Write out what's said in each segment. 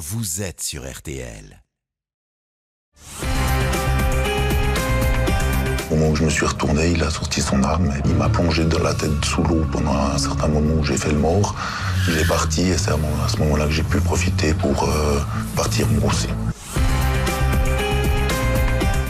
vous êtes sur RTL. Au moment où je me suis retourné, il a sorti son arme. Il m'a plongé de la tête sous l'eau pendant un certain moment où j'ai fait le mort. Il est parti et c'est à ce moment-là que j'ai pu profiter pour euh, partir me aussi.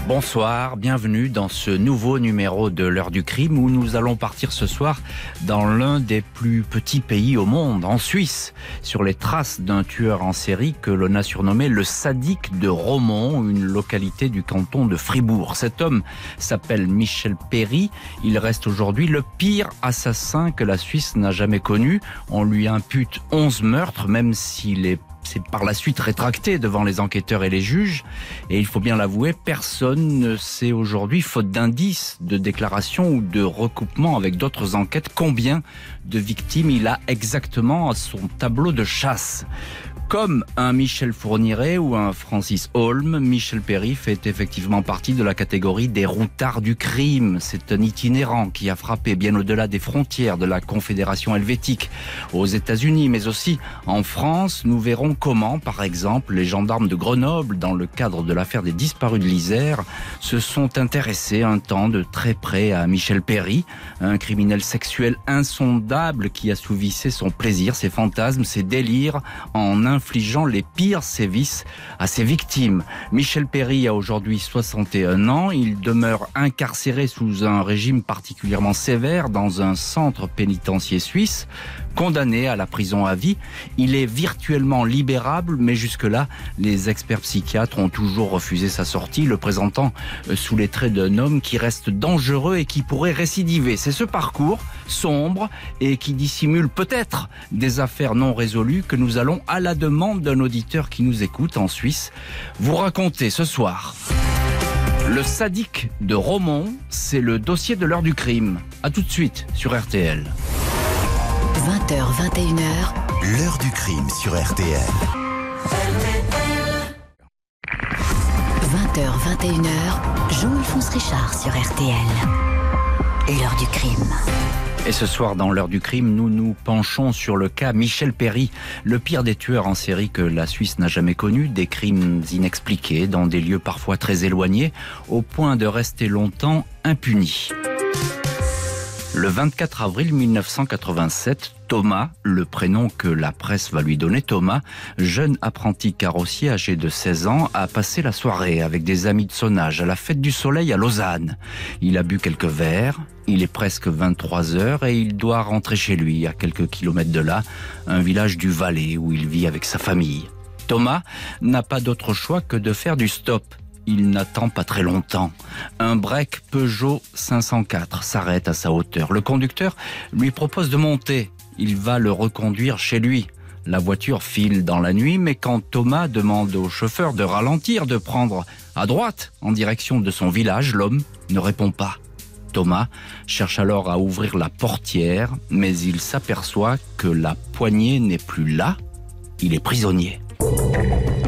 Bonsoir, bienvenue dans ce nouveau numéro de l'heure du crime où nous allons partir ce soir dans l'un des plus petits pays au monde, en Suisse, sur les traces d'un tueur en série que l'on a surnommé le sadique de Romont, une localité du canton de Fribourg. Cet homme s'appelle Michel Perry, il reste aujourd'hui le pire assassin que la Suisse n'a jamais connu. On lui impute 11 meurtres, même s'il est c'est par la suite rétracté devant les enquêteurs et les juges. Et il faut bien l'avouer, personne ne sait aujourd'hui, faute d'indices, de déclarations ou de recoupements avec d'autres enquêtes, combien de victimes il a exactement à son tableau de chasse. Comme un Michel Fourniret ou un Francis Holm, Michel Perry fait effectivement partie de la catégorie des routards du crime. C'est un itinérant qui a frappé bien au-delà des frontières de la Confédération helvétique aux États-Unis, mais aussi en France. Nous verrons comment, par exemple, les gendarmes de Grenoble, dans le cadre de l'affaire des disparus de l'Isère, se sont intéressés un temps de très près à Michel Perry, un criminel sexuel insondable qui assouvissait son plaisir, ses fantasmes, ses délires en un infligeant les pires sévices à ses victimes. Michel Perry a aujourd'hui 61 ans. Il demeure incarcéré sous un régime particulièrement sévère dans un centre pénitentiaire suisse. Condamné à la prison à vie, il est virtuellement libérable, mais jusque-là, les experts psychiatres ont toujours refusé sa sortie, le présentant euh, sous les traits d'un homme qui reste dangereux et qui pourrait récidiver. C'est ce parcours sombre et qui dissimule peut-être des affaires non résolues que nous allons, à la demande d'un auditeur qui nous écoute en Suisse, vous raconter ce soir. Le sadique de Romont, c'est le dossier de l'heure du crime. A tout de suite sur RTL. 20h, 21h. L'heure du crime sur RTL. 20h, 21h. Jean-Alphonse Richard sur RTL. L'heure du crime. Et ce soir, dans l'heure du crime, nous nous penchons sur le cas Michel Perry, le pire des tueurs en série que la Suisse n'a jamais connu, des crimes inexpliqués dans des lieux parfois très éloignés, au point de rester longtemps impunis. Le 24 avril 1987, Thomas, le prénom que la presse va lui donner, Thomas, jeune apprenti carrossier âgé de 16 ans, a passé la soirée avec des amis de son âge à la fête du soleil à Lausanne. Il a bu quelques verres, il est presque 23 heures et il doit rentrer chez lui, à quelques kilomètres de là, un village du Valais où il vit avec sa famille. Thomas n'a pas d'autre choix que de faire du stop il n'attend pas très longtemps. Un break Peugeot 504 s'arrête à sa hauteur. Le conducteur lui propose de monter. Il va le reconduire chez lui. La voiture file dans la nuit, mais quand Thomas demande au chauffeur de ralentir, de prendre à droite en direction de son village, l'homme ne répond pas. Thomas cherche alors à ouvrir la portière, mais il s'aperçoit que la poignée n'est plus là, il est prisonnier.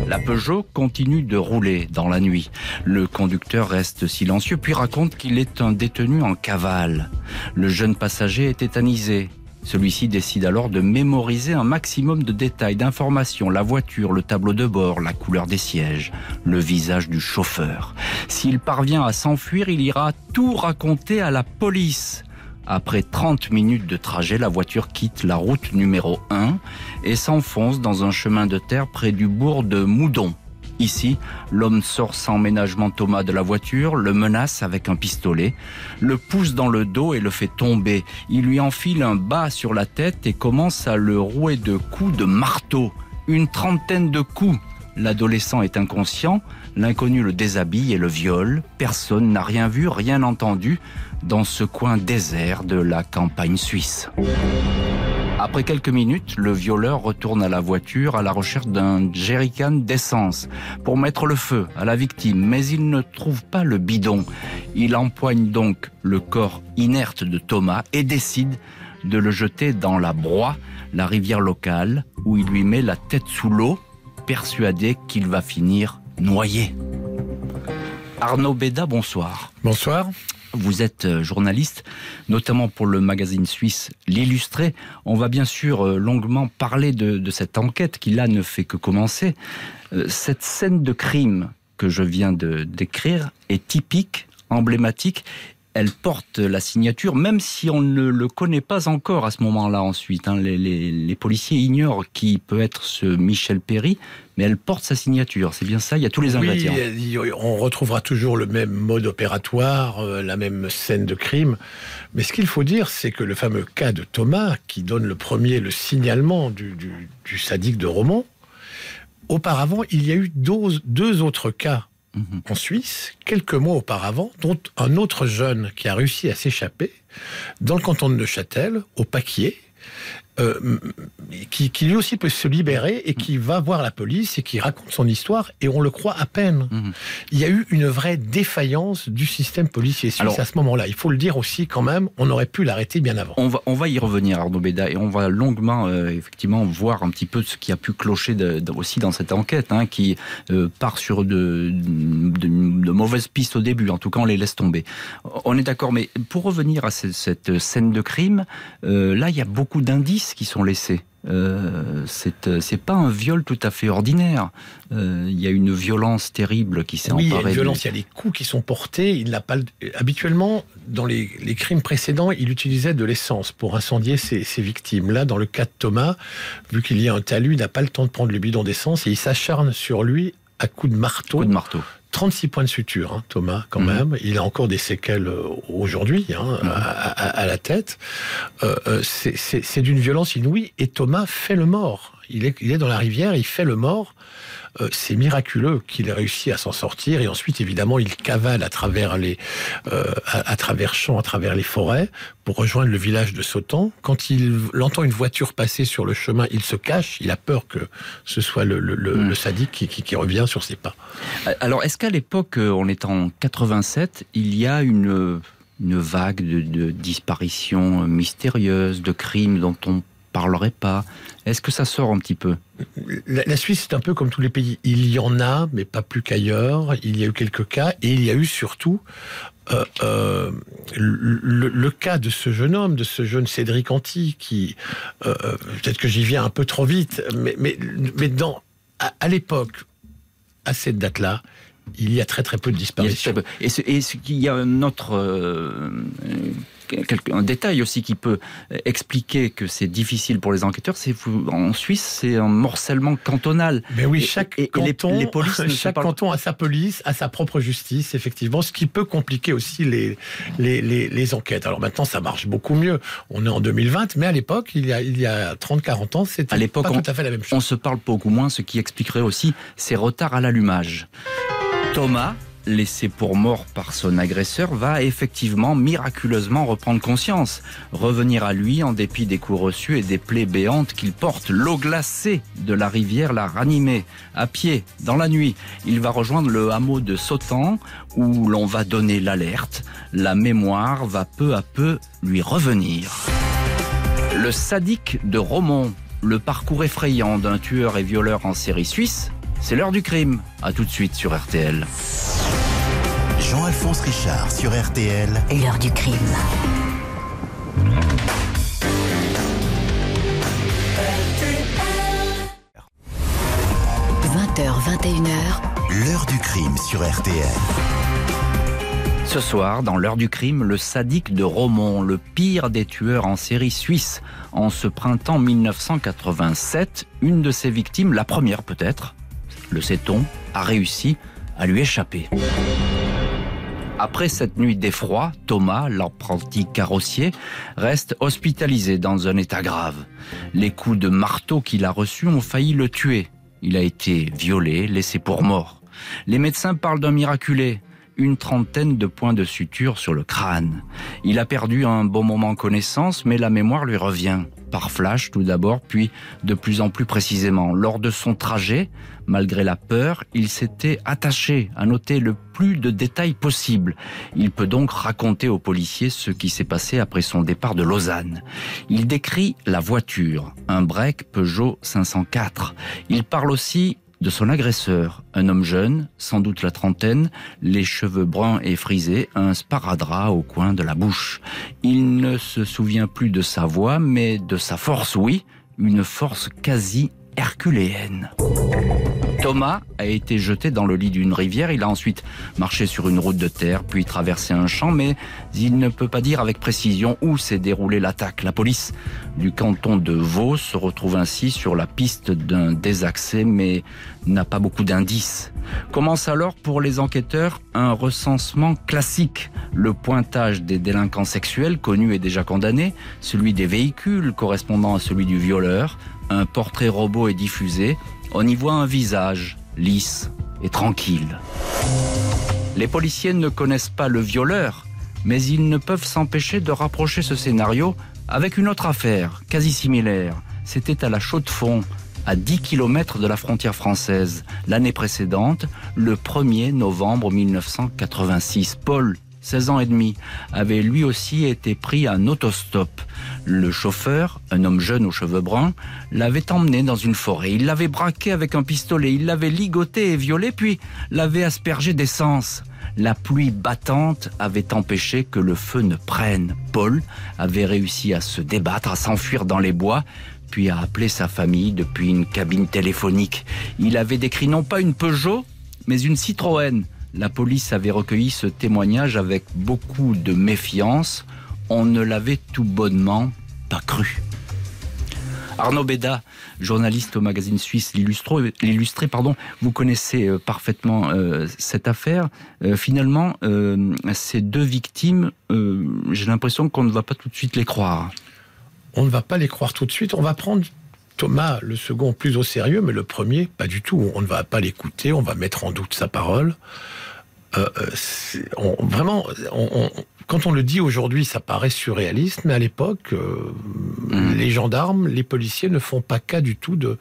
La Peugeot continue de rouler dans la nuit. Le conducteur reste silencieux puis raconte qu'il est un détenu en cavale. Le jeune passager est tétanisé. Celui-ci décide alors de mémoriser un maximum de détails, d'informations, la voiture, le tableau de bord, la couleur des sièges, le visage du chauffeur. S'il parvient à s'enfuir, il ira tout raconter à la police. Après 30 minutes de trajet, la voiture quitte la route numéro 1 et s'enfonce dans un chemin de terre près du bourg de Moudon. Ici, l'homme sort sans ménagement Thomas de la voiture, le menace avec un pistolet, le pousse dans le dos et le fait tomber. Il lui enfile un bas sur la tête et commence à le rouer de coups de marteau. Une trentaine de coups. L'adolescent est inconscient, l'inconnu le déshabille et le viole. Personne n'a rien vu, rien entendu dans ce coin désert de la campagne suisse. Après quelques minutes, le violeur retourne à la voiture à la recherche d'un jerrycan d'essence pour mettre le feu à la victime, mais il ne trouve pas le bidon. Il empoigne donc le corps inerte de Thomas et décide de le jeter dans la Broye, la rivière locale, où il lui met la tête sous l'eau, persuadé qu'il va finir noyé. Arnaud Béda, bonsoir. Bonsoir. Vous êtes euh, journaliste, notamment pour le magazine suisse L'Illustré. On va bien sûr euh, longuement parler de, cette enquête qui là ne fait que commencer. Euh, cette scène de crime que je viens de décrire est typique, emblématique elle porte la signature, même si on ne le connaît pas encore à ce moment-là ensuite. Hein. Les, les, les, policiers ignorent qui peut être ce Michel Perry, mais elle porte sa signature. C'est bien ça, il y a tous les ingrédients. Oui, on retrouvera toujours le même mode opératoire, euh, la même scène de crime. Mais ce qu'il faut dire, c'est que le fameux cas de Thomas, qui donne le premier le signalement du, du, du sadique de Romont, auparavant, il y a eu deux, deux autres cas Mhm. en Suisse, quelques mois auparavant, dont un autre jeune qui a réussi à s'échapper dans le canton de Neuchâtel, au Paquier, euh, qui, qui, lui aussi peut se libérer et qui va voir la police et qui raconte son histoire et on le croit à peine. Mmh. Il y a eu une vraie défaillance du système policier suisse Alors, à ce moment-là. Il faut le dire aussi quand même, on aurait pu l'arrêter bien avant. On va, on va y revenir Arnaud Béda et on va longuement euh, effectivement voir un petit peu ce qui a pu clocher de, de, aussi dans cette enquête hein, qui euh, part sur de, mauvaises pistes au début. En tout cas, on les laisse tomber. On est d'accord, mais pour revenir à cette, cette scène de crime, là, il y a beaucoup d'indices qui sont laissés. Euh, euh, c'est pas un viol tout à fait ordinaire. Euh, il y a une violence terrible qui s'est oui, emparée. Il y a une violence, il y a des coups qui sont portés. Il n'a pas habituellement dans les, les, crimes précédents, il utilisait de l'essence pour incendier ses, ses, victimes. Là, dans le cas de Thomas, vu qu'il y a un talus, il n'a pas le temps de prendre le bidon d'essence et il s'acharne sur lui à coups de marteau. Coup de marteau. 36 points de suture, hein, Thomas, quand mmh. même. Il a encore des séquelles euh, aujourd'hui hein, mmh. à, à, à, la tête. Euh, euh c'est d'une violence inouïe. Et Thomas fait le mort. Il est, il est dans la rivière, il fait le mort. Euh, c'est miraculeux qu'il ait réussi à s'en sortir. Et ensuite, évidemment, il cavale à travers les, euh, à, à, travers champs, à travers les forêts, pour rejoindre le village de Sautan. Quand il entend une voiture passer sur le chemin, il se cache. Il a peur que ce soit le, le, le, mmh. le sadique qui, qui, qui, revient sur ses pas. Alors, est-ce qu'à l'époque, euh, on est en 87, il y a une une vague de, de disparitions mystérieuses, de crimes dont on parlerait pas? Est-ce que ça sort un petit peu? La, la Suisse, c'est un peu comme tous les pays. Il y en a, mais pas plus qu'ailleurs. Il y a eu quelques cas, et il y a eu surtout euh, euh, le, le, cas de ce jeune homme, de ce jeune Cédric Anti, qui euh, peut-être que j'y viens un peu trop vite, mais mais, mais dans à, à l'époque, à cette date-là, il y a très très peu de disparitions. Et ce qu'il y a un autre un détail aussi qui peut expliquer que c'est difficile pour les enquêteurs, c'est en Suisse, c'est un morcellement cantonal. Mais oui, chaque et, canton, et les, les polices chaque canton a sa police, a sa propre justice, effectivement, ce qui peut compliquer aussi les, les, les, les enquêtes. Alors maintenant, ça marche beaucoup mieux. On est en 2020, mais à l'époque, il y a, il y a 30-40 ans, c'était pas on, tout à fait la même chose. On se parle beaucoup moins, ce qui expliquerait aussi ces retards à l'allumage. Thomas, laissé pour mort par son agresseur, va effectivement miraculeusement reprendre conscience, revenir à lui en dépit des coups reçus et des plaies béantes qu'il porte. L'eau glacée de la rivière l'a ranimé. À pied, dans la nuit, il va rejoindre le hameau de Sautan où l'on va donner l'alerte. La mémoire va peu à peu lui revenir. Le sadique de Romont, le parcours effrayant d'un tueur et violeur en série suisse, c'est l'heure du crime. À tout de suite sur RTL. Jean-Alphonse Richard sur RTL. L'heure du crime. h 21h. L'heure du crime sur RTL. Ce soir, dans l'heure du crime, le sadique de Romont, le pire des tueurs en série suisse. En ce printemps 1987, une de ses victimes, la première peut-être, le sait-on, a réussi à lui échapper. Après cette nuit d'effroi, Thomas, l'apprenti carrossier, reste hospitalisé dans un état grave. Les coups de marteau qu'il a reçus ont failli le tuer. Il a été violé, laissé pour mort. Les médecins parlent d'un miraculé, une trentaine de points de suture sur le crâne. Il a perdu un bon moment connaissance, mais la mémoire lui revient. Par flash tout d'abord, puis de plus en plus précisément. Lors de son trajet, malgré la peur, il s'était attaché à noter le plus de détails possible. Il peut donc raconter aux policiers ce qui s'est passé après son départ de Lausanne. Il décrit la voiture, un break Peugeot 504. Il parle aussi de son agresseur, un homme jeune, sans doute la trentaine, les cheveux bruns et frisés, un sparadrap au coin de la bouche. Il ne se souvient plus de sa voix, mais de sa force, oui, une force quasi herculéenne. Thomas a été jeté dans le lit d'une rivière. Il a ensuite marché sur une route de terre, puis traversé un champ, mais il ne peut pas dire avec précision où s'est déroulée l'attaque. La police du canton de Vaud se retrouve ainsi sur la piste d'un désaccès, mais n'a pas beaucoup d'indices. Commence alors pour les enquêteurs un recensement classique. Le pointage des délinquants sexuels connus et déjà condamnés, celui des véhicules correspondant à celui du violeur, un portrait robot est diffusé, on y voit un visage lisse et tranquille. Les policiers ne connaissent pas le violeur, mais ils ne peuvent s'empêcher de rapprocher ce scénario avec une autre affaire, quasi similaire. C'était à la Chaux-de-Fonds, à 10 km de la frontière française, l'année précédente, le 1er novembre 1986. Paul 16 ans et demi, avait lui aussi été pris un autostop. Le chauffeur, un homme jeune aux cheveux bruns, l'avait emmené dans une forêt. Il l'avait braqué avec un pistolet, il l'avait ligoté et violé, puis l'avait aspergé d'essence. La pluie battante avait empêché que le feu ne prenne. Paul avait réussi à se débattre, à s'enfuir dans les bois, puis à appeler sa famille depuis une cabine téléphonique. Il avait décrit non pas une Peugeot, mais une Citroën. La police avait recueilli ce témoignage avec beaucoup de méfiance. On ne l'avait tout bonnement pas cru. Arnaud Béda, journaliste au magazine suisse L'Illustré, pardon, vous connaissez euh, parfaitement euh, cette affaire. Euh, finalement, ces deux victimes, j'ai l'impression qu'on ne va pas tout de suite les croire. On ne va pas les croire tout de suite. On va prendre Thomas, le second, plus au sérieux, mais le premier, pas du tout. On ne va pas l'écouter, on va mettre en doute sa parole. Euh, euh, vraiment, quand on le dit aujourd'hui, ça paraît surréaliste, mais à l'époque, euh, mm. les gendarmes, les policiers ne font pas cas du tout de,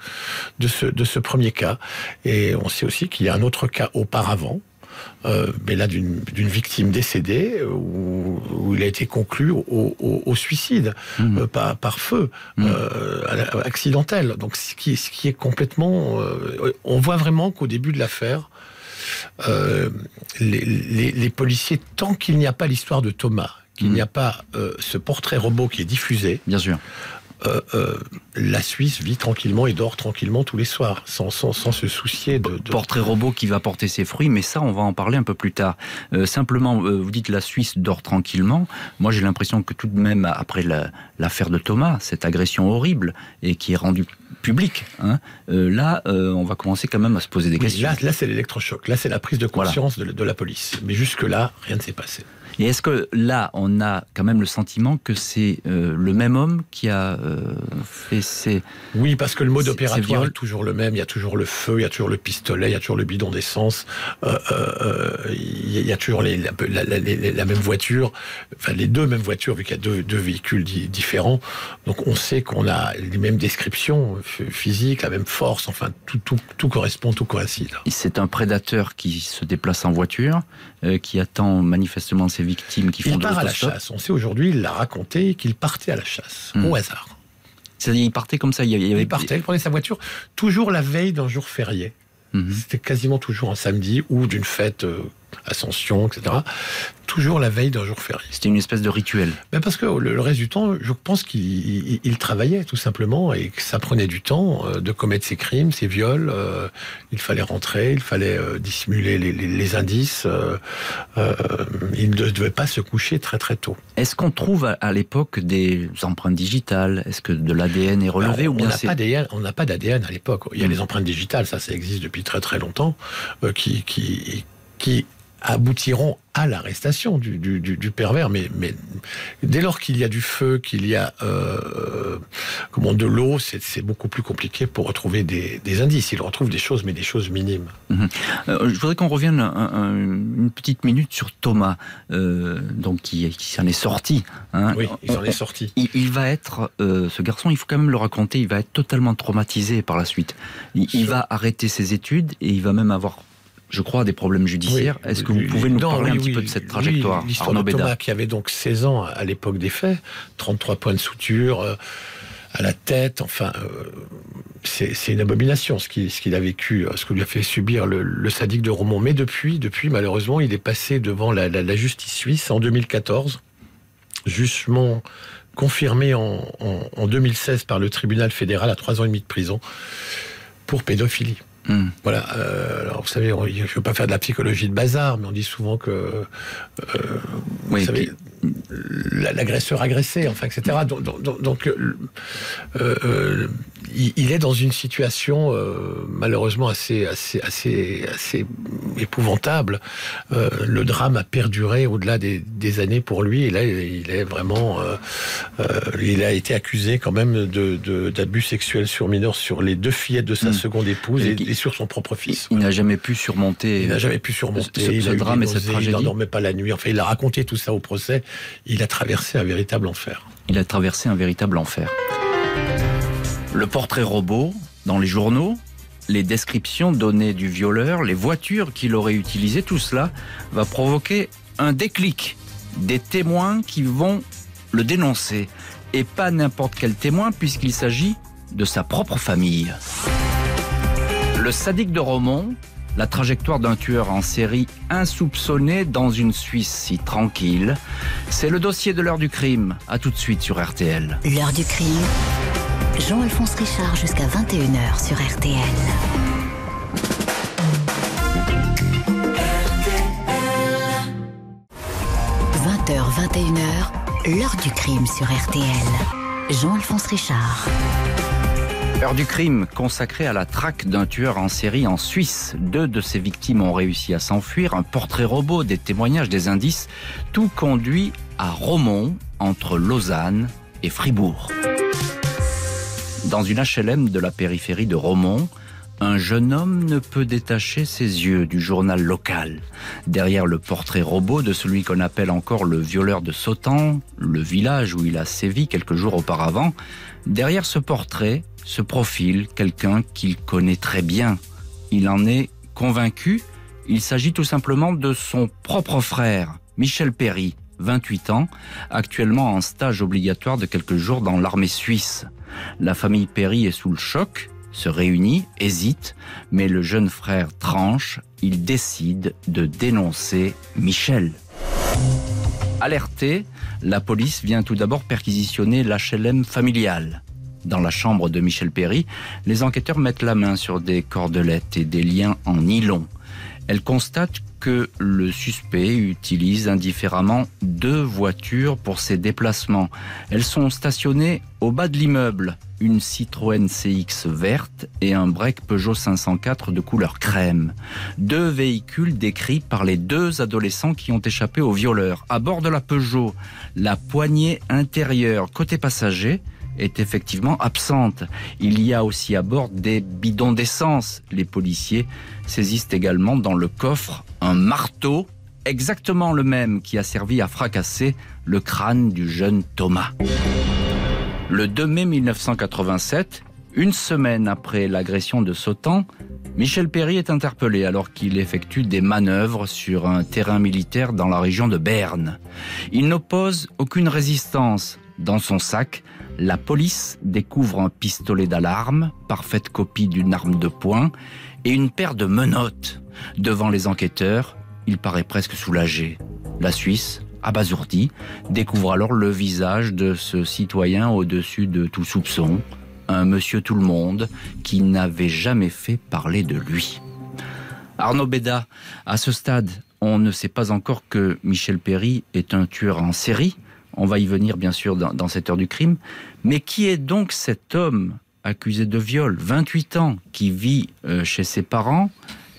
de, ce, de ce premier cas. Et on sait aussi qu'il y a un autre cas auparavant, mais là d'une victime décédée où, il a été conclu au, suicide mm. par, par, feu mm. accidentel. Donc ce qui, ce qui est complètement, on voit vraiment qu'au début de l'affaire, euh, les, policiers, tant qu'il n'y a pas l'histoire de Thomas, qu'il n'y a pas euh, ce portrait robot qui est diffusé, bien sûr, euh, la Suisse vit tranquillement et dort tranquillement tous les soirs, sans, sans, se soucier de, Portrait robot qui va porter ses fruits, mais ça, on va en parler un peu plus tard. simplement, vous dites la Suisse dort tranquillement. Moi, j'ai l'impression que tout de même, après l'affaire de Thomas, cette agression horrible, et qui est rendue public. Hein. Euh, là, euh, on va commencer quand même à se poser des questions. Là, c'est l'électrochoc. Là, c'est la prise de conscience de, la police. Mais jusque-là, rien ne s'est passé. Et est-ce que là, on a quand même le sentiment que c'est euh, le même homme qui a fait ces... Oui, parce que le mode opératoire est toujours le même. Il y a toujours le feu, il y a toujours le pistolet, il y a toujours le bidon d'essence, il y a toujours les, la, même voiture, enfin les deux mêmes voitures, vu qu'il y a deux, deux véhicules différents. Donc on sait qu'on a les mêmes descriptions physique, la même force, enfin tout, tout, tout correspond, tout coïncide. C'est un prédateur qui se déplace en voiture, euh, qui attend manifestement ses victimes qui font part à la chasse. On sait aujourd'hui, il l'a raconté, qu'il partait à la chasse, hmm. au hasard. C'est-à-dire il partait comme ça, il, y avait... il partait, il prenait sa voiture, toujours la veille d'un jour férié. Hmm. C'était quasiment toujours un samedi ou d'une fête euh, Ascension, etc. Toujours la veille d'un jour férié. C'était une espèce de rituel. Ben parce que le, reste du temps, je pense qu'il travaillait tout simplement et que ça prenait du temps euh, de commettre ses crimes, ses viols. Euh, il fallait rentrer, il fallait euh, dissimuler les, indices. il ne devait pas se coucher très très tôt. Est-ce qu'on trouve à, l'époque des empreintes digitales? Est-ce que de l'ADN est relevé ben, ou bien On n'a pas d'ADN à l'époque. Il y a hmm. les empreintes digitales, ça, ça existe depuis très très longtemps, qui, qui, qui aboutiront à l'arrestation du, du, pervers. Mais, mais dès lors qu'il y a du feu, qu'il y a euh, comment de l'eau, c'est beaucoup plus compliqué pour retrouver des, indices. Il retrouve des choses, mais des choses minimes. Mhm. Euh, je voudrais qu'on revienne une petite minute sur Thomas, euh, donc qui, qui s'en est sorti. Hein. Oui, il s'en est sorti. Il, va être, ce garçon, il faut quand même le raconter, il va être totalement traumatisé par la suite. il va arrêter ses études et il va même avoir je crois, des problèmes judiciaires. Est-ce que vous pouvez nous parler un petit peu de cette trajectoire L'histoire de Thomas, qui avait donc 16 ans à l'époque des faits, 33 points de suture, euh, à la tête. Enfin, c'est une abomination ce qu'il a vécu, ce que lui a fait subir le, le, sadique de Romont. Mais depuis, depuis, malheureusement, il est passé devant la, la, la justice suisse en 2014, jugement confirmé en, en, en, 2016 par le tribunal fédéral à trois ans et demi de prison pour pédophilie. Mmh. Voilà. Euh, alors vous savez, je ne veux pas faire de la psychologie de bazar, mais on dit souvent que euh, oui, vous savez, l'agresseur agressé, enfin, etc. Donc, donc, donc euh, euh, il est dans une situation euh, malheureusement assez, assez, assez, assez épouvantable. Le drame a perduré au-delà des, des, années pour lui. Et là, il est vraiment, il a été accusé quand même de, d'abus sexuels sur mineurs sur les deux fillettes de sa mmh. seconde épouse et, et, sur son propre fils. Il n'a jamais pu surmonter. Il n'a jamais pu surmonter. Ce, ce drame et cette tragédie. Il n'endormait pas la nuit. Enfin, il a raconté tout ça au procès. Il a traversé un véritable enfer. Il a traversé un véritable enfer. Le portrait robot dans les journaux, les descriptions données du violeur, les voitures qu'il aurait utilisées, tout cela va provoquer un déclic. Des témoins qui vont le dénoncer. Et pas n'importe quel témoin puisqu'il s'agit de sa propre famille. Le sadique de Romont, la trajectoire d'un tueur en série insoupçonné dans une Suisse si tranquille, c'est le dossier de l'heure du crime. À tout de suite sur RTL. L'heure du crime Jean-Alphonse Richard jusqu'à 21h sur RTL. – 20h, 21h, l'heure du crime sur RTL. Jean-Alphonse Richard. Heure du crime consacrée à la traque d'un tueur en série en Suisse. Deux de ses victimes ont réussi à s'enfuir. Un portrait robot, des témoignages, des indices. Tout conduit à Romont, entre Lausanne et Fribourg. Dans une HLM de la périphérie de Romont, un jeune homme ne peut détacher ses yeux du journal local. Derrière le portrait robot de celui qu'on appelle encore le violeur de Sautan, le village où il a sévi quelques jours auparavant, derrière ce portrait se profile quelqu'un qu'il connaît très bien. Il en est convaincu, il s'agit tout simplement de son propre frère, Michel Perry, 28 ans, actuellement en stage obligatoire de quelques jours dans l'armée suisse. La famille Perry est sous le choc, se réunit, hésite, mais le jeune frère tranche, il décide de dénoncer Michel. Alerté, la police vient tout d'abord perquisitionner l'HLM familial. Dans la chambre de Michel Perry, les enquêteurs mettent la main sur des cordelettes et des liens en nylon. Elle constate que le suspect utilise indifféremment deux voitures pour ses déplacements. Elles sont stationnées au bas de l'immeuble, une Citroën CX verte et un break Peugeot 504 de couleur crème. Deux véhicules décrits par les deux adolescents qui ont échappé au violeur. À bord de la Peugeot, la poignée intérieure côté passager est effectivement absente. Il y a aussi à bord des bidons d'essence. Les policiers saisissent également dans le coffre un marteau, exactement le même qui a servi à fracasser le crâne du jeune Thomas. Le 2 mai 1987, une semaine après l'agression de Sautan, Michel Perry est interpellé alors qu'il effectue des manœuvres sur un terrain militaire dans la région de Berne. Il n'oppose aucune résistance. Dans son sac, la police découvre un pistolet d'alarme, parfaite copie d'une arme de poing, et une paire de menottes. Devant les enquêteurs, il paraît presque soulagé. La Suisse, abasourdie, découvre alors le visage de ce citoyen au-dessus de tout soupçon, un monsieur tout le monde qui n'avait jamais fait parler de lui. Arnaud Béda, à ce stade, on ne sait pas encore que Michel Perry est un tueur en série. On va y venir bien sûr dans, cette heure du crime. Mais qui est donc cet homme accusé de viol, 28 ans, qui vit euh, chez ses parents?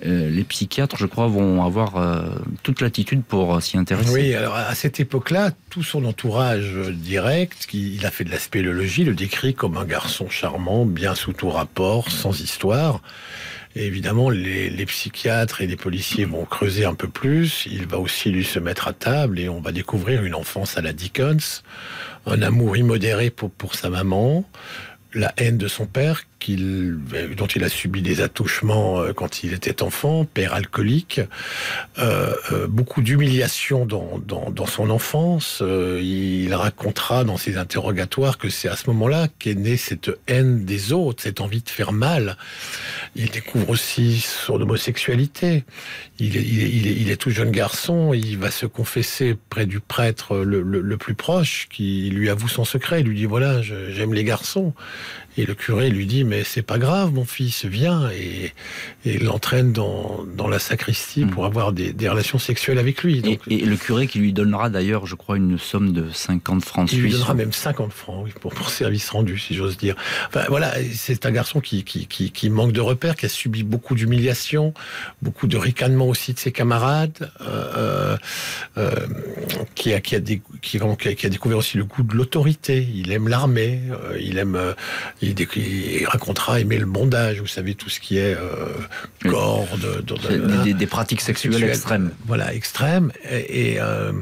Euh, les psychiatres, je crois, vont avoir euh, toute l'attitude pour s'y intéresser. Oui, alors à cette époque-là, tout son entourage direct, qui, il a fait de la spéléologie, le décrit comme un garçon charmant, bien sous tout rapport, sans histoire. Évidemment, les, psychiatres et les policiers vont creuser un peu plus. Il va aussi lui se mettre à table et on va découvrir une enfance à la Dickens, un amour immodéré pour sa maman, la haine de son père qu'il, dont il a subi des attouchements euh, quand il était enfant, père alcoolique, euh, euh, beaucoup d'humiliation dans, son enfance. il racontera dans ses interrogatoires que c'est à ce moment-là qu'est née cette haine des autres, cette envie de faire mal. Il découvre aussi son homosexualité. Il est, tout jeune garçon, il va se confesser près du prêtre le, le, le plus proche, qui lui avoue son secret. Il lui dit voilà, j'aime les garçons. Et le curé lui dit mais c'est pas grave mon fils viens et, et l'entraîne dans, dans la sacristie pour hmm. avoir des, des relations sexuelles avec lui. Donc, et, le curé qui lui donnera d'ailleurs je crois une somme de 50 francs suisses. Il lui donnera même 50 francs oui, pour, pour service rendu si j'ose dire. Enfin voilà c'est un garçon qui, qui, qui, qui, manque de repères, qui a subi beaucoup d'humiliation, beaucoup de ricanements aussi de ses camarades, euh, euh, qui, a, qui, a des, qui, qui, a, découvert aussi le goût de l'autorité. Il aime l'armée, euh, il aime euh, il, il, racontera aimer le bondage, vous savez, tout ce qui est euh, corde. des, pratiques sexuelles, extrêmes. Voilà, extrêmes. Et, euh,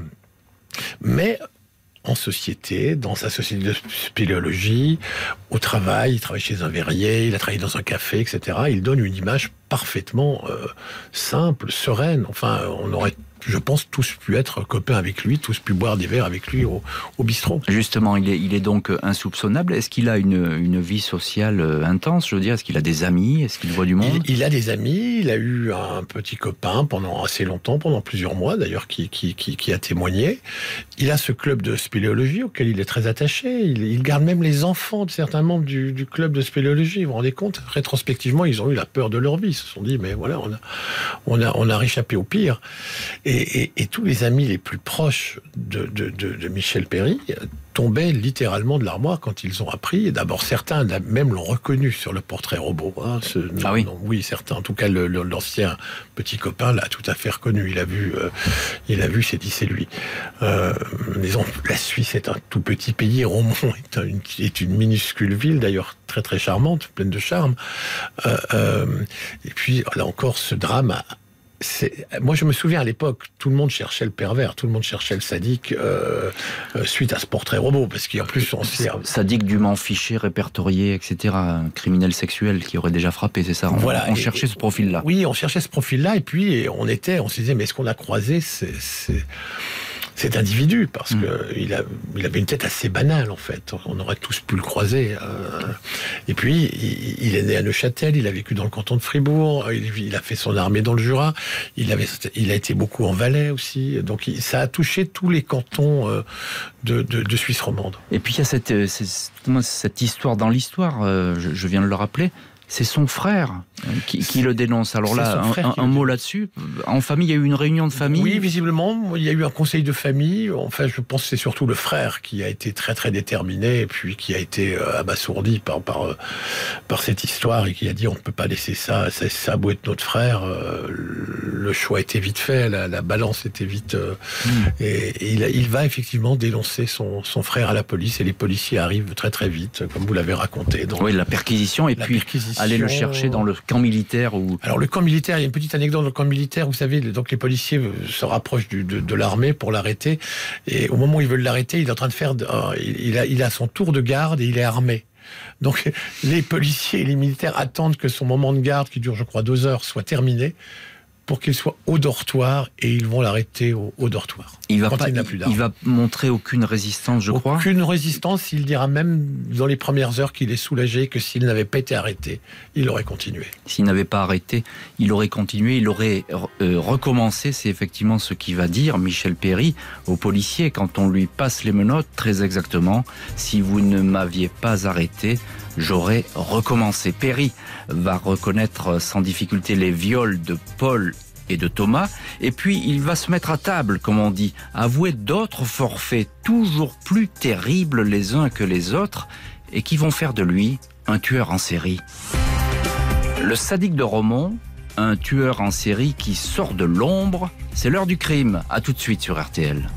mais en société, dans sa société de spéléologie, au travail, il travaille chez un verrier, il a travaillé dans un café, etc. Il donne une image parfaitement euh, simple, sereine. Enfin, on aurait je pense, tous pu être copains avec lui, tous pu boire des verres avec lui au, bistrot. Justement, il est, il est donc insoupçonnable. Est-ce qu'il a une, une, vie sociale euh, intense Je veux dire, est-ce qu'il a des amis? Est-ce qu'il voit du monde? il, a des amis. Il a eu un petit copain pendant assez longtemps, pendant plusieurs mois d'ailleurs, qui, qui, qui, a témoigné. Il a ce club de spéléologie auquel il est très attaché. Il, garde même les enfants de certains membres du, du, club de spéléologie. Vous vous rendez compte? Rétrospectivement, ils ont eu la peur de leur vie. Se sont dit, mais voilà, on a, on a, on a réchappé au pire. Et, tous les amis les plus proches de, Michel Perry tombaient littéralement de l'armoire quand ils ont appris. Et d'abord, certains même l'ont reconnu sur le portrait robot. Hein, ah oui Oui, certains. En tout cas, l'ancien petit copain l'a tout à fait reconnu. Il a vu, euh, il a vu, s'est dit c'est lui. Euh, la Suisse est un tout petit pays. Romont est, une, est une minuscule ville, d'ailleurs très très charmante, pleine de charme. Euh, et puis là encore, ce drame a, moi, je me souviens à l'époque, tout le monde cherchait le pervers, tout le monde cherchait le sadique euh, euh, suite à ce portrait robot, parce qu'en plus on sait... Sadique dûment fiché, répertorié, etc. Un criminel sexuel qui aurait déjà frappé, c'est ça on, Voilà. On cherchait ce profil-là. Oui, on cherchait ce profil-là, et puis on était, on se disait, mais est-ce qu'on a croisé c'est cet individu, parce mm. que il, a, il avait une tête assez banale, en fait. On aurait tous pu le croiser. Euh. Et puis, il, est né à Neuchâtel, il a vécu dans le canton de Fribourg, il, a fait son armée dans le Jura, il, avait, il a été beaucoup en Valais aussi. Donc, ça a touché tous les cantons euh, de, de, Suisse romande. Et puis, il y a cette, euh, cette histoire dans l'histoire, je viens de le rappeler, c'est son frère euh, qui, le dénonce. Alors là, un, mot là-dessus. En famille, il y a eu une réunion de famille. Oui, visiblement, il y a eu un conseil de famille. Enfin, je pense que c'est surtout le frère qui a été très très déterminé et puis qui a été euh, abasourdi par par euh, par cette histoire et qui a dit on ne peut pas laisser ça. Ça, ça a beau être notre frère. Le choix était vite fait, la, balance était vite. Hmm. Et, il, il, va effectivement dénoncer son, son frère à la police et les policiers arrivent très très vite, comme vous l'avez raconté. oui, la perquisition et puis aller le chercher dans le camp militaire ou Alors le camp militaire, il y a une petite anecdote dans le camp militaire, vous savez, donc les policiers euh, se rapprochent de, de l'armée pour l'arrêter. Et au moment où ils veulent l'arrêter, il est en train de faire, euh, il, a, il a son tour de garde et il est armé. Donc les policiers et les militaires attendent que son moment de garde, qui dure je crois deux heures, soit terminé pour qu'il soit au dortoir et ils vont l'arrêter au, dortoir. Il va pas, il, il, va montrer aucune résistance, je crois. Aucune résistance. Il dira même dans les premières heures qu'il est soulagé que s'il n'avait pas été arrêté, il aurait continué. S'il n'avait pas arrêté, il aurait continué, il aurait euh, recommencé. C'est effectivement ce qu'il va dire Michel Perry au policier quand on lui passe les menottes, très exactement. Si vous ne m'aviez pas arrêté, j'aurais recommencé. Perry va reconnaître sans difficulté les viols de Paul et de Thomas, et puis il va se mettre à table, comme on dit, avouer d'autres forfaits toujours plus terribles les uns que les autres, et qui vont faire de lui un tueur en série. Le sadique de Romont, un tueur en série qui sort de l'ombre, c'est l'heure du crime. À tout de suite sur RTL.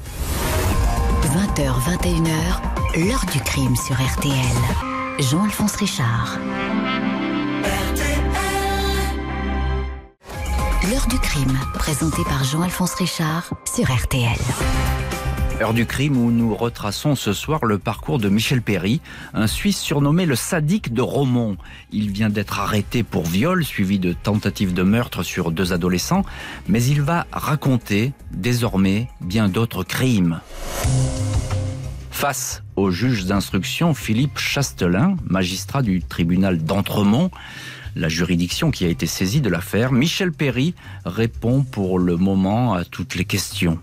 20h, 21h, l'heure du crime sur RTL. Jean-Alphonse Richard. L'heure du crime, présenté par Jean-Alphonse Richard sur RTL. Heure du crime où nous retraçons ce soir le parcours de Michel Perry, un Suisse surnommé le sadique de Romont. Il vient d'être arrêté pour viol, suivi de tentatives de meurtre sur deux adolescents, mais il va raconter désormais bien d'autres crimes. Face au juge d'instruction Philippe Chastelin, magistrat du tribunal d'Entremont, la juridiction qui a été saisie de l'affaire, Michel Perry répond pour le moment à toutes les questions.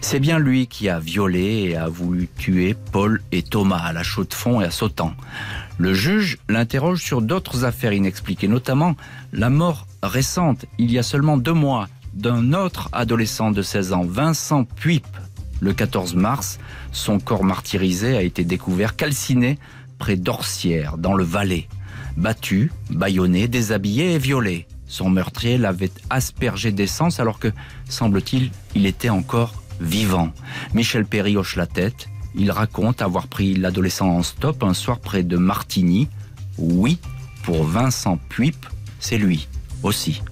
C'est bien lui qui a violé et a voulu tuer Paul et Thomas à la Chaux-de-Fonds et à Sautan. Le juge l'interroge sur d'autres affaires inexpliquées, notamment la mort récente, il y a seulement deux mois, d'un autre adolescent de 16 ans, Vincent Puip. Le 14 mars, son corps martyrisé a été découvert calciné près d'Orsières, dans le Valais. Battu, bâillonné, déshabillé et violé. Son meurtrier l'avait aspergé d'essence alors que, semble-t-il, il était encore vivant. Michel Perry hoche la tête. Il raconte avoir pris l'adolescent en stop un soir près de Martigny. Oui, pour Vincent Puip, c'est lui aussi.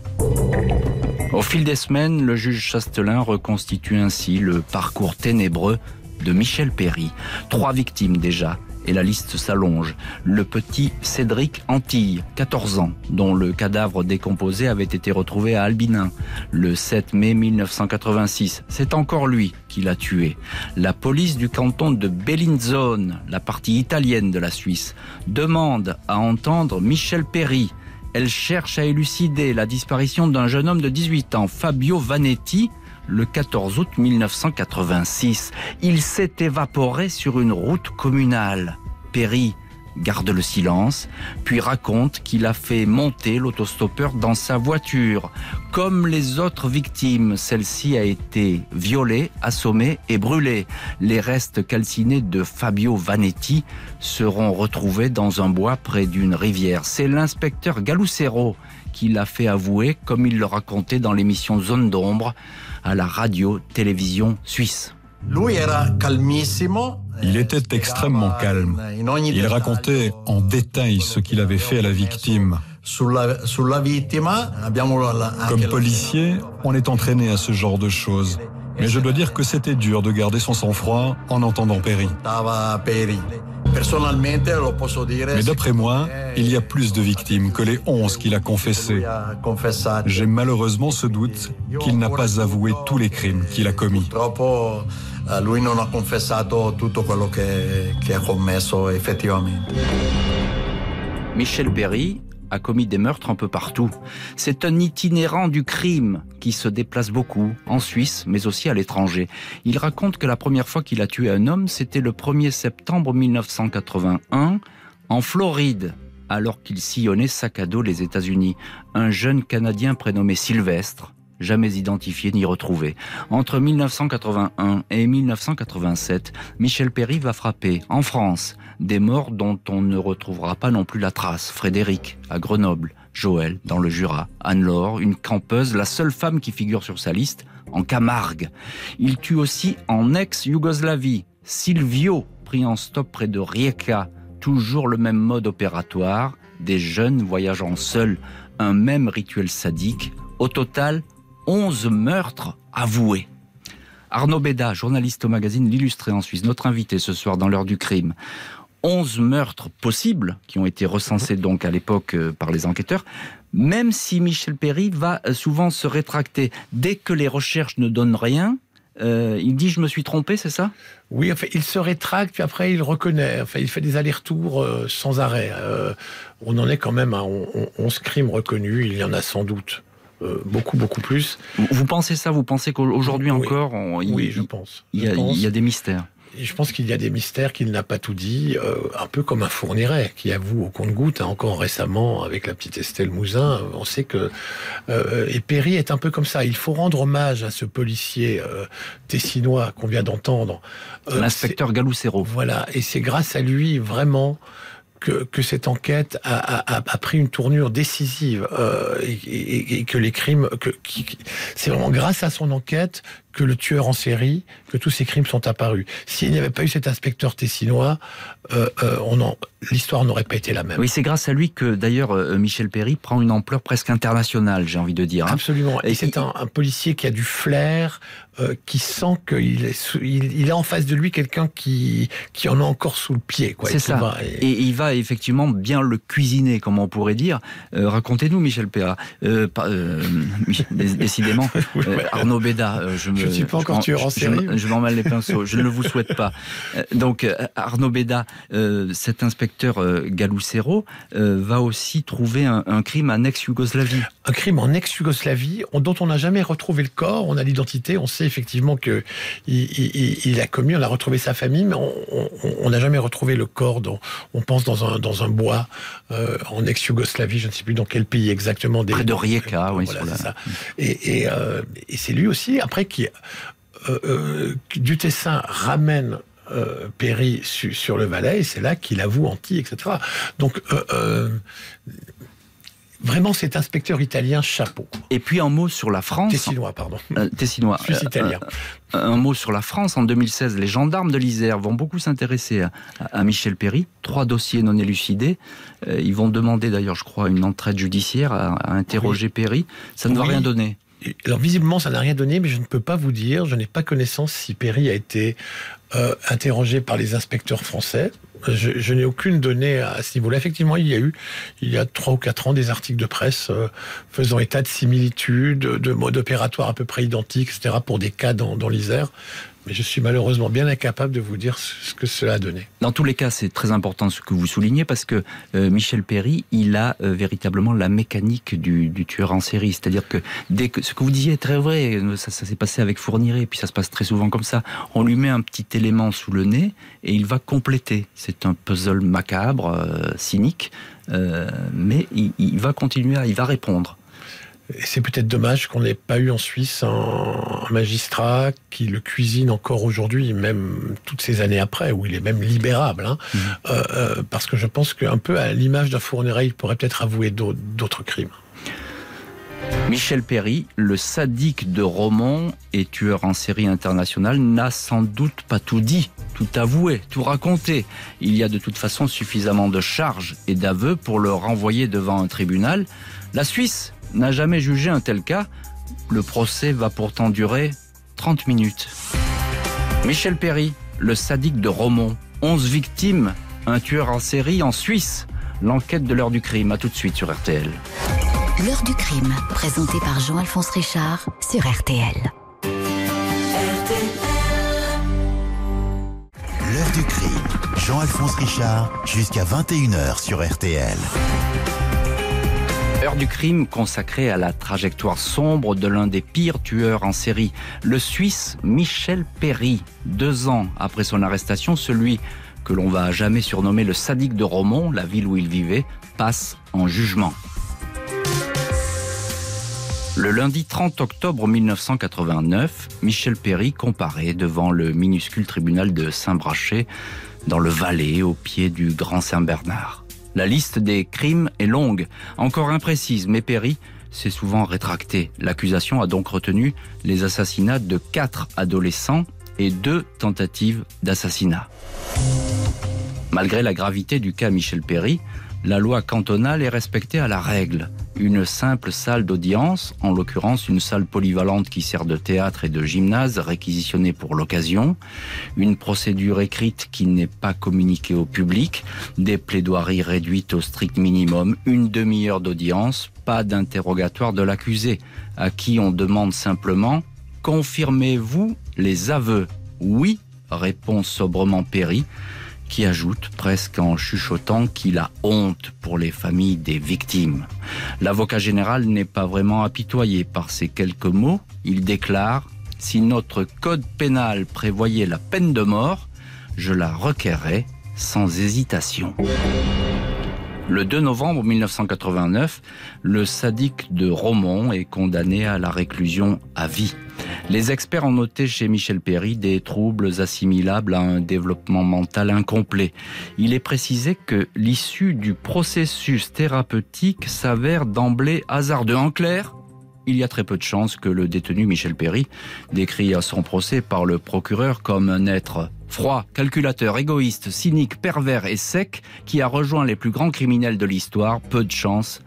Au fil des semaines, le juge Chastelin reconstitue ainsi le parcours ténébreux de Michel Perry. Trois victimes déjà, et la liste s'allonge. Le petit Cédric Antille, 14 ans, dont le cadavre décomposé avait été retrouvé à Albinin le 7 mai 1986. C'est encore lui qui l'a tué. La police du canton de Bellinzone, la partie italienne de la Suisse, demande à entendre Michel Perry. Elle cherche à élucider la disparition d'un jeune homme de 18 ans, Fabio Vanetti, le 14 août 1986. Il s'est évaporé sur une route communale. Perry garde le silence, puis raconte qu'il a fait monter l'autostoppeur dans sa voiture. Comme les autres victimes, celle-ci a été violée, assommée et brûlée. Les restes calcinés de Fabio Vanetti seront retrouvés dans un bois près d'une rivière. C'est l'inspecteur Galucero qui l'a fait avouer, comme il le racontait dans l'émission Zone d'ombre à la radio-télévision suisse. Il était extrêmement calme. Il racontait en détail ce qu'il avait fait à la victime. Comme policier, on est entraîné à ce genre de choses. Mais je dois dire que c'était dur de garder son sang-froid en entendant Perry. Mais d'après moi, il y a plus de victimes que les 11 qu'il a confessées. J'ai malheureusement ce doute qu'il n'a pas avoué tous les crimes qu'il a commis. Lui non ha confessato tutto quello che, che ha commesso effettivamente. Michel Berry a commis des meurtres un peu partout. C'est un itinérant du crime qui se déplace beaucoup, en Suisse, mais aussi à l'étranger. Il raconte que la première fois qu'il a tué un homme, c'était le 1er septembre 1981, en Floride, alors qu'il sillonnait sac à dos les États-Unis. Un jeune Canadien prénommé Sylvestre jamais identifié ni retrouvé. Entre 1981 et 1987, Michel Perry va frapper, en France, des morts dont on ne retrouvera pas non plus la trace. Frédéric, à Grenoble, Joël, dans le Jura, Anne-Laure, une campeuse, la seule femme qui figure sur sa liste, en Camargue. Il tue aussi en ex-Yougoslavie, Silvio, pris en stop près de Rijeka, toujours le même mode opératoire, des jeunes voyageant seuls, un même rituel sadique. Au total, 11 meurtres avoués. Arnaud Béda, journaliste au magazine L'Illustré en Suisse, notre invité ce soir dans l'heure du crime. 11 meurtres possibles qui ont été recensés donc à l'époque euh, par les enquêteurs, même si Michel Perry va euh, souvent se rétracter. Dès que les recherches ne donnent rien, euh, il dit je me suis trompé, c'est ça? Oui, il se rétracte, puis après il reconnaît. Enfin, il fait des allers-retours sans arrêt. on en est quand même à 11 crimes reconnus, il y en a sans doute. Euh, beaucoup, beaucoup plus. Vous pensez ça Vous pensez qu'aujourd'hui encore, oui, je pense. Il y, a des mystères. Et je pense qu'il y a des mystères qu'il n'a pas tout dit, euh, un peu comme un Fourniret qui avoue au compte-goutte, hein, encore récemment avec la petite Estelle Mouzin, on sait que euh, et Perry est un peu comme ça. Il faut rendre hommage à ce policier tessinois qu'on vient d'entendre, l'inspecteur Galoucero. Voilà, et c'est grâce à lui vraiment que, cette enquête a, pris une tournure décisive euh, et, que les crimes, que, c'est vraiment grâce à son enquête que le tueur en série, que tous ces crimes sont apparus. S'il n'y avait pas eu cet inspecteur tessinois, euh, euh, l'histoire n'aurait pas été la même. Oui, c'est grâce à lui que d'ailleurs Michel Perry prend une ampleur presque internationale, j'ai envie de dire. Hein. Absolument. Et, c'est un, policier qui a du flair, qui sent qu'il est, il, a en face de lui quelqu'un qui, qui en a encore sous le pied. C'est ça. et... il va effectivement bien le cuisiner, comme on pourrait dire. Racontez-nous, Michel Perry. décidément, Arnaud Béda, je ne suis pas encore tueur en série. Je, m'en mal les pinceaux. je ne vous souhaite pas. donc, Arnaud Béda, euh, cet inspecteur euh, Galoucero euh, va aussi trouver un, crime en ex-Yougoslavie. Un crime en ex-Yougoslavie dont on n'a jamais retrouvé le corps. On a l'identité. On sait effectivement que il, a commis. On a retrouvé sa famille, mais on n'a jamais retrouvé le corps. on pense dans un, dans un bois en ex-Yougoslavie. Je ne sais plus dans quel pays exactement. Près de Rijeka, oui. ça. Et, et, et c'est lui aussi après qui du Tessin ramène euh, péri sur le Valais, et c'est là qu'il avoue anti, etc. Donc, euh, euh, vraiment, cet inspecteur italien, chapeau. Et puis un mot sur la France. Tessinois, pardon. Tessinois. Suisse italien. un mot sur la France. En 2016, les gendarmes de l'Isère vont beaucoup s'intéresser à, Michel Péry. Trois dossiers non élucidés. ils vont demander d'ailleurs, je crois, une entraide judiciaire à, interroger Péry. Ça ne va rien donner alors visiblement, ça n'a rien donné, mais je ne peux pas vous dire, je n'ai pas connaissance si Perry a été euh, interrogé par les inspecteurs français. Je, n'ai aucune donnée à ce niveau-là. Effectivement, il y a eu, il y a trois ou quatre ans, des articles de presse euh, faisant état de similitudes, de modes opératoires à peu près identiques, etc., pour des cas dans, dans l'Isère mais je suis malheureusement bien incapable de vous dire ce que cela a donné. Dans tous les cas, c'est très important ce que vous soulignez parce que euh, Michel Perry, il a euh, véritablement la mécanique du, tueur en série. C'est-à-dire que ce que vous disiez est très vrai, ça, s'est passé avec Fourniret, puis ça se passe très souvent comme ça. On lui met un petit élément sous le nez et il va compléter. Un puzzle macabre, euh, cynique, mais il, il va continuer, à, il va répondre c'est peut-être dommage qu'on n'ait pas eu en Suisse un, magistrat qui le cuisine encore aujourd'hui, même toutes ces années après, où il est même libérable. Hein. Mmh. Euh, euh, parce que je pense qu'un peu à l'image d'un Fourniret, il pourrait peut-être avouer d'autres crimes. Michel Perry, le sadique de Romont et tueur en série international, n'a sans doute pas tout dit, tout avoué, tout raconté. Il y a de toute façon suffisamment de charges et d'aveux pour le renvoyer devant un tribunal. La Suisse n'a jamais jugé un tel cas. Le procès va pourtant durer 30 minutes. Michel Perry, le sadique de Romont, 11 victimes, un tueur en série en Suisse. L'enquête de l'heure du crime, à tout de suite sur RTL. L'heure du crime, présenté par Jean-Alphonse Richard sur RTL. L'heure du crime, Jean-Alphonse Richard, jusqu'à 21h sur RTL. Heure du crime consacrée à la trajectoire sombre de l'un des pires tueurs en série, le Suisse Michel Perry. Deux ans après son arrestation, celui que l'on va jamais surnommer le sadique de Romont, la ville où il vivait, passe en jugement. Le lundi 30 octobre 1989, Michel Perry comparaît devant le minuscule tribunal de Saint-Brachet, dans le Valais, au pied du Grand Saint-Bernard. La liste des crimes est longue, encore imprécise, mais Perry s'est souvent rétracté. L'accusation a donc retenu les assassinats de quatre adolescents et deux tentatives d'assassinat. Malgré la gravité du cas Michel Perry, la loi cantonale est respectée à la règle. Une simple salle d'audience, en l'occurrence une salle polyvalente qui sert de théâtre et de gymnase réquisitionnée pour l'occasion, une procédure écrite qui n'est pas communiquée au public, des plaidoiries réduites au strict minimum, une demi-heure d'audience, pas d'interrogatoire de l'accusé, à qui on demande simplement Confirmez-vous les aveux? Oui, répond sobrement Perry qui ajoute presque en chuchotant qu'il a honte pour les familles des victimes. L'avocat général n'est pas vraiment apitoyé par ces quelques mots. Il déclare Si notre code pénal prévoyait la peine de mort, je la requerrais sans hésitation. Le 2 novembre 1989, le sadique de Romont est condamné à la réclusion à vie. Les experts ont noté chez Michel Perry des troubles assimilables à un développement mental incomplet. Il est précisé que l'issue du processus thérapeutique s'avère d'emblée hasardeux. En clair, il y a très peu de chances que le détenu Michel Perry, décrit à son procès par le procureur comme un être froid, calculateur, égoïste, cynique, pervers et sec, qui a rejoint les plus grands criminels de l'histoire, peu de chances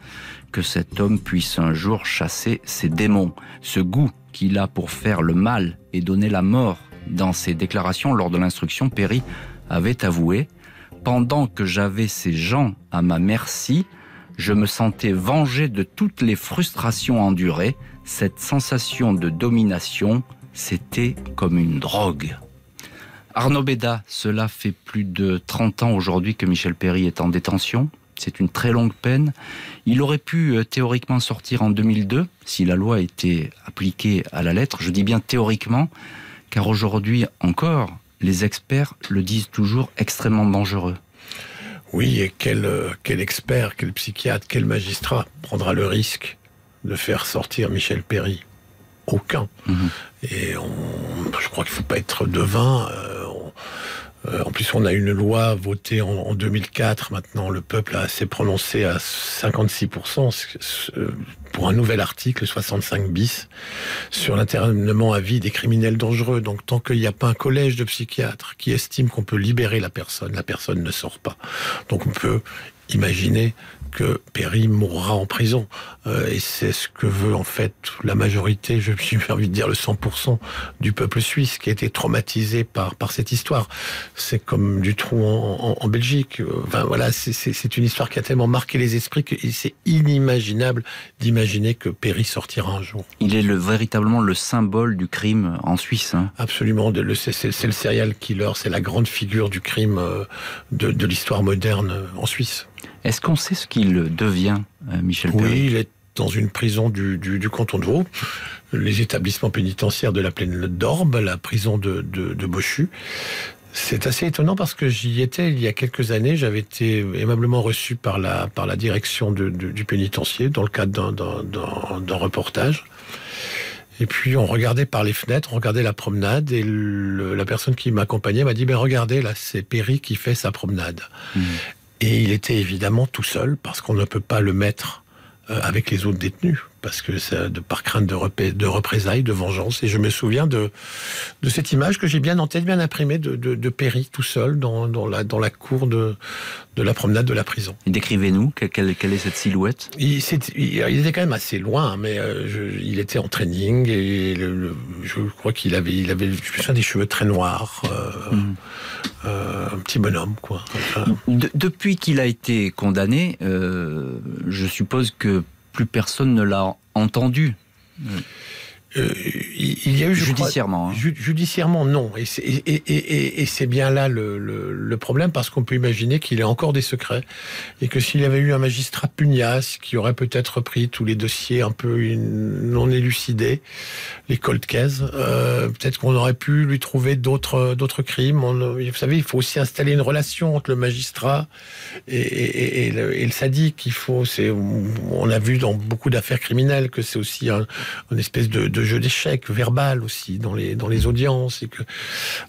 que cet homme puisse un jour chasser ses démons. Ce goût qu'il a pour faire le mal et donner la mort dans ses déclarations lors de l'instruction, Perry avait avoué Pendant que j'avais ces gens à ma merci, je me sentais vengé de toutes les frustrations endurées. Cette sensation de domination, c'était comme une drogue. Arnaud Béda, cela fait plus de 30 ans aujourd'hui que Michel Perry est en détention. C'est une très longue peine. Il aurait pu euh, théoriquement sortir en 2002 si la loi était appliquée à la lettre. Je dis bien théoriquement, car aujourd'hui encore, les experts le disent toujours extrêmement dangereux. Oui, et quel, euh, quel expert, quel psychiatre, quel magistrat prendra le risque de faire sortir Michel Perry? Aucun. Mhm. Et je crois qu'il ne faut pas être devin. Euh, euh, en plus, on a une loi votée en, 2004. Maintenant, le peuple assez prononcé à 56% pour un nouvel article 65 bis sur l'internement à vie des criminels dangereux. Donc, tant qu'il n'y a pas un collège de psychiatres qui estime qu'on peut libérer la personne, la personne ne sort pas. Donc, on peut imaginer que Perry mourra en prison. Euh, et c'est ce que veut en fait la majorité, je suis envie de dire le 100% du peuple suisse qui a été traumatisé par, par cette histoire. C'est comme du trou en, en, Belgique. Enfin voilà, c'est une histoire qui a tellement marqué les esprits que c'est inimaginable d'imaginer que Perry sortira un jour. Il est le, véritablement le symbole du crime en Suisse. Hein. Absolument, c'est le serial killer, c'est la grande figure du crime euh, de, de l'histoire moderne en Suisse. Est-ce qu'on sait ce qu'il devient, euh, Michel Perry Oui, il est dans une prison du, canton de Vaud, les établissements pénitentiaires de la plaine d'Orbe, la prison de, de, Bochu. C'est assez étonnant parce que j'y étais il y a quelques années. J'avais été aimablement reçu par la, par la direction du pénitencier dans le cadre d'un reportage. Et puis on regardait par les fenêtres, on regardait la promenade et la personne qui m'accompagnait m'a dit "Ben regardez là, c'est Perry qui fait sa promenade." Mmh. Et il était évidemment tout seul parce qu'on ne peut pas le mettre euh, avec les autres détenus, parce que c'est de par crainte de, de représailles, de vengeance. Et je me souviens de, de cette image que j'ai bien en tête, bien imprimée, de, Perry tout seul dans, dans, la, dans la cour de, de la promenade de la prison. Décrivez-nous, quelle, quelle, est cette silhouette? Il, il, était quand même assez loin, mais euh, il était en training et je crois qu'il avait, il avait je des cheveux très noirs. Euh, mm. un petit bonhomme, quoi. depuis qu'il a été condamné, je suppose que plus personne ne l'a entendu. Euh, il y a eu judiciairement. Hein. judiciairement, non. Et c'est bien là le, problème parce qu'on peut imaginer qu'il a encore des secrets et que s'il avait eu un magistrat pugnace qui aurait peut-être pris tous les dossiers un peu non élucidés, les cold cases, euh, peut-être qu'on aurait pu lui trouver d'autres d'autres crimes. vous savez, il faut aussi installer une relation entre le magistrat et, le, sadique. Il faut, on a vu dans beaucoup d'affaires criminelles que c'est aussi un, une espèce de de jeu d'échecs verbal aussi dans les dans les audiences et que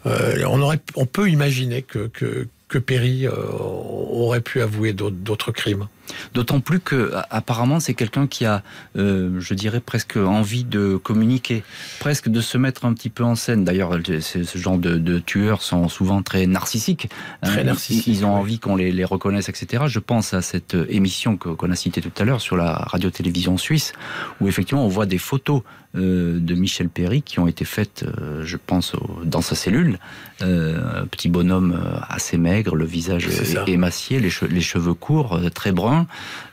euh, on aurait on peut imaginer que que, que Perry euh, aurait pu avouer d'autres crimes. D'autant plus que apparemment c'est quelqu'un qui a, euh, je dirais presque envie de communiquer, presque de se mettre un petit peu en scène. D'ailleurs, ce genre de, tueurs sont souvent très narcissiques. Hein. Très narcissiques. Ils, ont envie qu'on les, reconnaisse, etc. Je pense à cette émission qu'on a citée tout à l'heure sur la radio-télévision suisse, où effectivement on voit des photos euh, de Michel Perry qui ont été faites, euh, je pense, dans sa cellule. un petit bonhomme assez maigre, le visage émacié, les, les cheveux courts, très bruns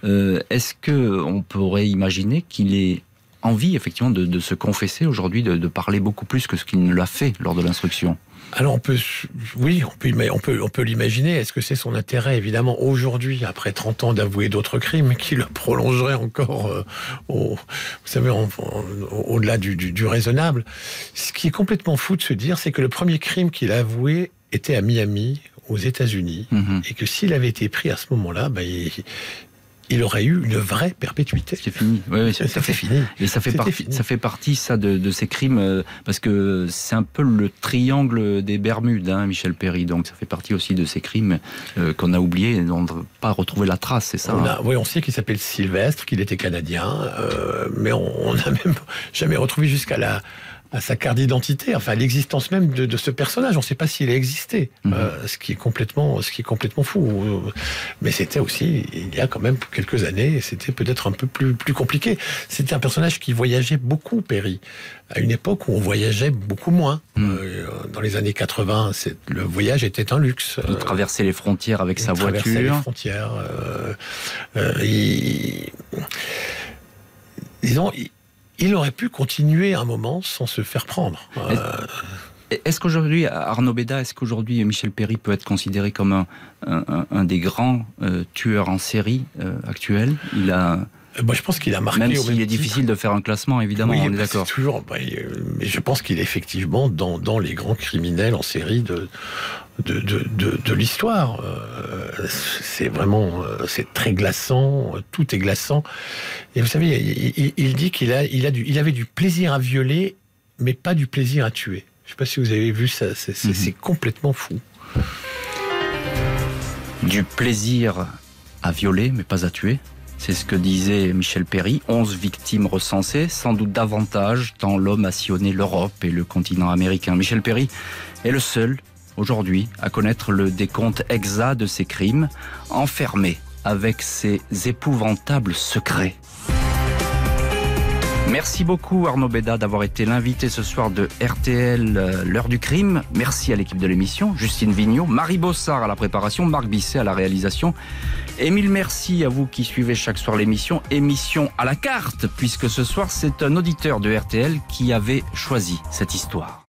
euh, est-ce que on pourrait imaginer qu'il ait envie effectivement de, se confesser aujourd'hui, de, parler beaucoup plus que ce qu'il ne l'a fait lors de l'instruction? Alors on peut, oui, on peut, on l'imaginer. Est-ce que c'est son intérêt, évidemment, aujourd'hui, après 30 ans d'avouer d'autres crimes, qui le prolongerait encore, euh, au-delà du, raisonnable. Ce qui est complètement fou de se dire, c'est que le premier crime qu'il a avoué était à Miami, aux États-Unis, mhm. et que s'il avait été pris à ce moment-là, bah, il aurait eu une vraie perpétuité. C'est fini. Oui, ça, fait fini. Et ça fait partie, ça fait partie ça de, ces crimes euh, parce que c'est un peu le triangle des Bermudes, hein, Michel Perry. Donc ça fait partie aussi de ces crimes euh, qu'on a oubliés et dont on n'a pas retrouvé la trace, c'est ça on hein. Oui, on sait qu'il s'appelle Sylvestre, qu'il était canadien, euh, mais on n'a même jamais retrouvé jusqu'à la à sa carte d'identité, enfin l'existence même de, ce personnage. On ne sait pas s'il a existé, mhm. euh, ce qui est complètement, ce qui est complètement fou. Mais c'était aussi, il y a quand même quelques années, c'était peut-être un peu plus plus compliqué. C'était un personnage qui voyageait beaucoup, Perry, à une époque où on voyageait beaucoup moins. Mhm. Euh, dans les années 80, le voyage était un luxe. Il traversait les frontières avec sa voiture. Traversait les frontières. Euh, il... disons il aurait pu continuer un moment sans se faire prendre. Est-ce qu'aujourd'hui, Arnaud Béda, est-ce qu'aujourd'hui Michel Perry peut être considéré comme un, des grands euh, tueurs en série euh, actuels? Il a euh, moi, je pense qu'il a marqué. Même s'il est difficile de faire un classement, évidemment, on est d'accord. Toujours, bah, mais je pense qu'il est effectivement dans, dans, les grands criminels en série de, de, de, de, l'histoire. Euh, c'est vraiment, euh, c'est très glaçant, tout est glaçant. Et vous savez, il, dit qu'il a, il a du, il avait du plaisir à violer, mais pas du plaisir à tuer. Je ne sais pas si vous avez vu ça, c'est mhm. complètement fou. Du plaisir à violer, mais pas à tuer c'est ce que disait Michel Perry. 11 victimes recensées, sans doute davantage, tant l'homme a sillonné l'Europe et le continent américain. Michel Perry est le seul, aujourd'hui, à connaître le décompte exact de ses crimes, enfermé avec ses épouvantables secrets. Merci beaucoup Arnaud Béda d'avoir été l'invité ce soir de RTL euh, L'heure du crime. Merci à l'équipe de l'émission, Justine Vignot, Marie Bossard à la préparation, Marc Bisset à la réalisation. Et mille merci à vous qui suivez chaque soir l'émission, émission à la carte, puisque ce soir c'est un auditeur de RTL qui avait choisi cette histoire.